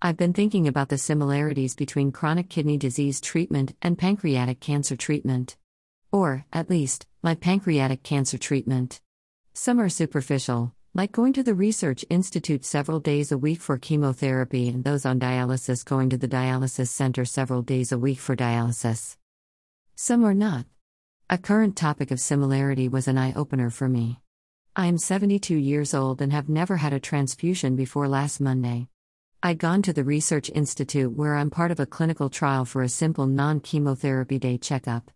I've been thinking about the similarities between chronic kidney disease treatment and pancreatic cancer treatment. Or, at least, my pancreatic cancer treatment. Some are superficial, like going to the Research Institute several days a week for chemotherapy, and those on dialysis going to the dialysis center several days a week for dialysis. Some are not. A current topic of similarity was an eye opener for me. I am 72 years old and have never had a transfusion before last Monday. I'd gone to the Research Institute where I'm part of a clinical trial for a simple non chemotherapy day checkup.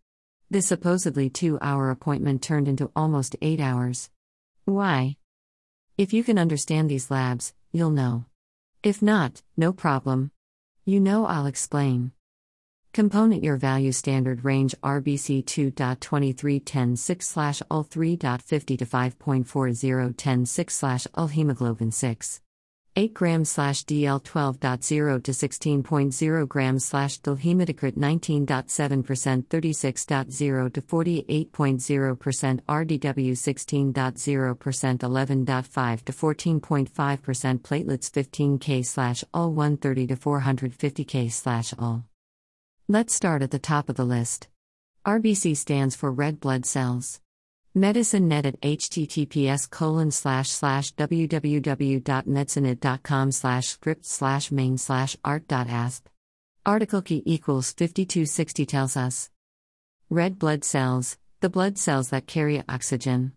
This supposedly two hour appointment turned into almost eight hours. Why? If you can understand these labs, you'll know. If not, no problem. You know I'll explain. Component Your value standard range RBC 2.2310 6 UL 3.50 to 5.40 10 6 UL hemoglobin 6. 8 grams slash DL 12.0 to 16.0 grams slash DL hematocrit 19.7% 36.0 to 48.0% RDW 16.0% 11.5 to 14.5% platelets 15K slash UL 130 to 450K slash UL. Let's start at the top of the list. RBC stands for red blood cells. Medicine Net at https colon slash slash www.medicinenet.com slash script slash main slash art.asp. Article key equals 5260 tells us. Red blood cells, the blood cells that carry oxygen.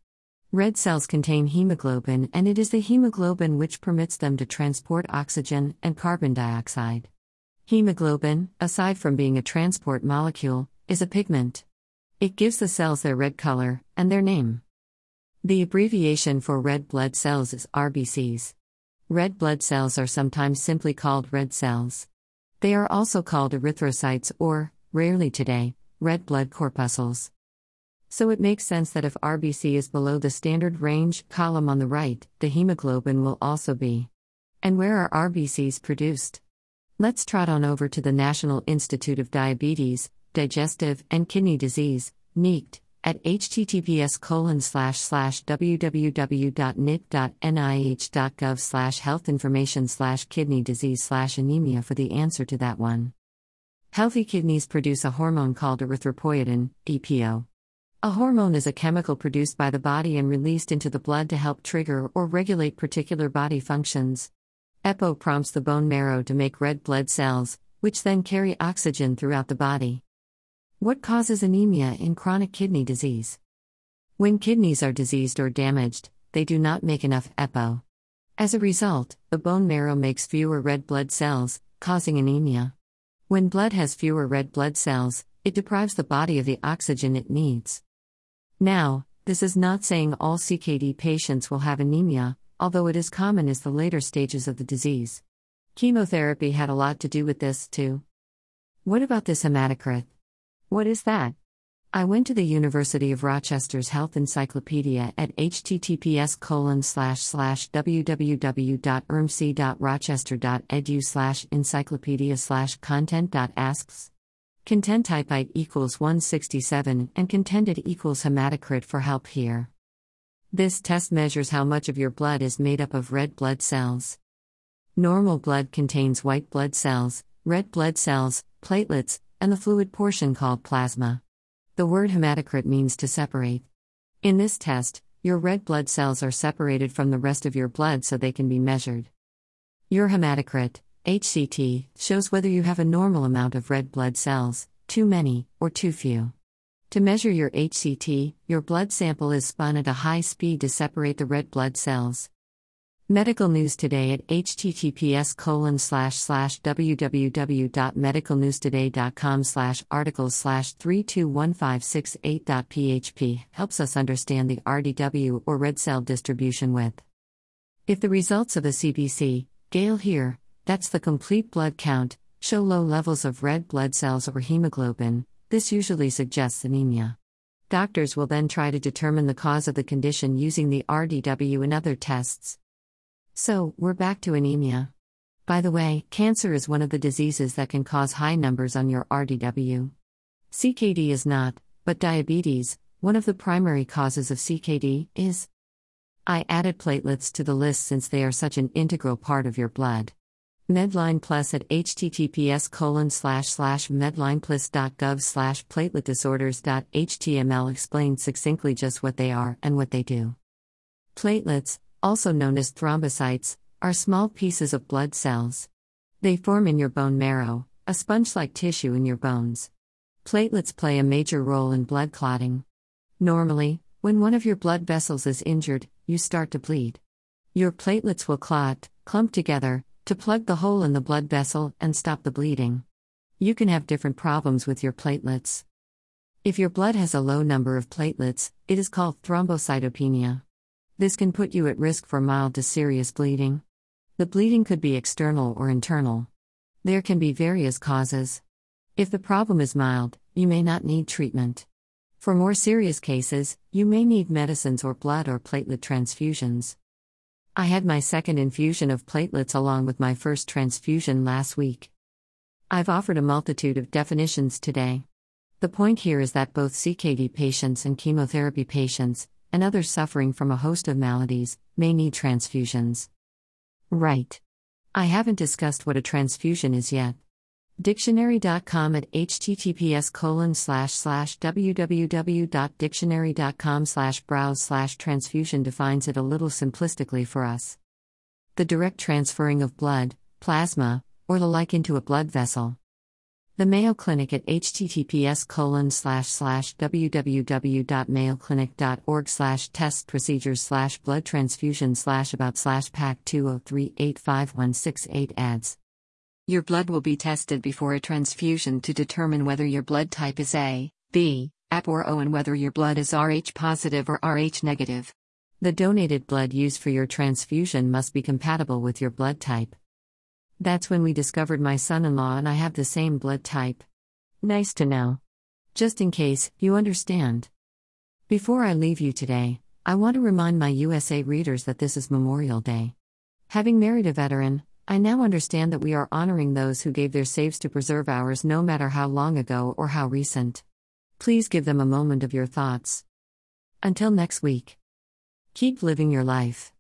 Red cells contain hemoglobin, and it is the hemoglobin which permits them to transport oxygen and carbon dioxide. Hemoglobin, aside from being a transport molecule, is a pigment. It gives the cells their red color and their name. The abbreviation for red blood cells is RBCs. Red blood cells are sometimes simply called red cells. They are also called erythrocytes or, rarely today, red blood corpuscles. So it makes sense that if RBC is below the standard range column on the right, the hemoglobin will also be. And where are RBCs produced? Let's trot on over to the National Institute of Diabetes, Digestive, and Kidney Disease, NIDDK, at https colon slash slash www.niddk.nih.gov slash health information slash kidney disease slash anemia for the answer to that one. Healthy kidneys produce a hormone called erythropoietin, EPO. A hormone is a chemical produced by the body and released into the blood to help trigger or regulate particular body functions. EPO prompts the bone marrow to make red blood cells, which then carry oxygen throughout the body. What causes anemia in chronic kidney disease? When kidneys are diseased or damaged, they do not make enough EPO. As a result, the bone marrow makes fewer red blood cells, causing anemia. When blood has fewer red blood cells, it deprives the body of the oxygen it needs. Now, this is not saying all CKD patients will have anemia, although it is common as the later stages of the disease. Chemotherapy had a lot to do with this, too. What about this hematocrit? What is that? I went to the University of Rochester's Health Encyclopedia at https colon slash slash www.urmc.rochester.edu slash encyclopedia slash content.aspx. Content type equals 167 and contended equals hematocrit for help here. This test measures how much of your blood is made up of red blood cells. Normal blood contains white blood cells, red blood cells, platelets, and the fluid portion called plasma. The word hematocrit means to separate. In this test, your red blood cells are separated from the rest of your blood so they can be measured. Your hematocrit, HCT, shows whether you have a normal amount of red blood cells, too many, or too few. To measure your HCT, your blood sample is spun at a high speed to separate the red blood cells. Medical News Today at https colon slash slash www.medicalnewstoday.com slash articles slash 321568.php helps us understand the RDW or red cell distribution width. If the results of a CBC, Gale here, that's the complete blood count, show low levels of red blood cells or hemoglobin, this usually suggests anemia. Doctors will then try to determine the cause of the condition using the RDW and other tests. So, we're back to anemia. By the way, cancer is one of the diseases that can cause high numbers on your RDW. CKD is not, but diabetes, one of the primary causes of CKD, is. I added platelets to the list since they are such an integral part of your blood. Medline Plus at https colon slash slash medlineplus.gov slash plateletdisorders.html explains succinctly just what they are and what they do. Platelets, also known as thrombocytes, are small pieces of blood cells. They form in your bone marrow, a sponge like tissue in your bones. Platelets play a major role in blood clotting. Normally, when one of your blood vessels is injured, you start to bleed. Your platelets will clot, clump together, to plug the hole in the blood vessel and stop the bleeding. You can have different problems with your platelets. If your blood has a low number of platelets, it is called thrombocytopenia. This can put you at risk for mild to serious bleeding. The bleeding could be external or internal. There can be various causes. If the problem is mild, you may not need treatment. For more serious cases, you may need medicines or blood or platelet transfusions. I had my second infusion of platelets along with my first transfusion last week. I've offered a multitude of definitions today. The point here is that both CKD patients and chemotherapy patients, and others suffering from a host of maladies, may need transfusions. Right. I haven't discussed what a transfusion is yet. Dictionary.com at https colon slash slash www.dictionary.com slash browse slash transfusion defines it a little simplistically for us. The direct transferring of blood, plasma, or the like into a blood vessel. The Mayo Clinic at https colon slash slash www.mayoclinic.org slash test procedures slash blood transfusion slash about slash pack 2038516 adds. Your blood will be tested before a transfusion to determine whether your blood type is A, B, AB or O and whether your blood is Rh positive or Rh negative. The donated blood used for your transfusion must be compatible with your blood type. That's when we discovered my son in law and I have the same blood type. Nice to know. Just in case, you understand. Before I leave you today, I want to remind my USA readers that this is Memorial Day. Having married a veteran, I now understand that we are honoring those who gave their saves to preserve ours no matter how long ago or how recent. Please give them a moment of your thoughts. Until next week. Keep living your life.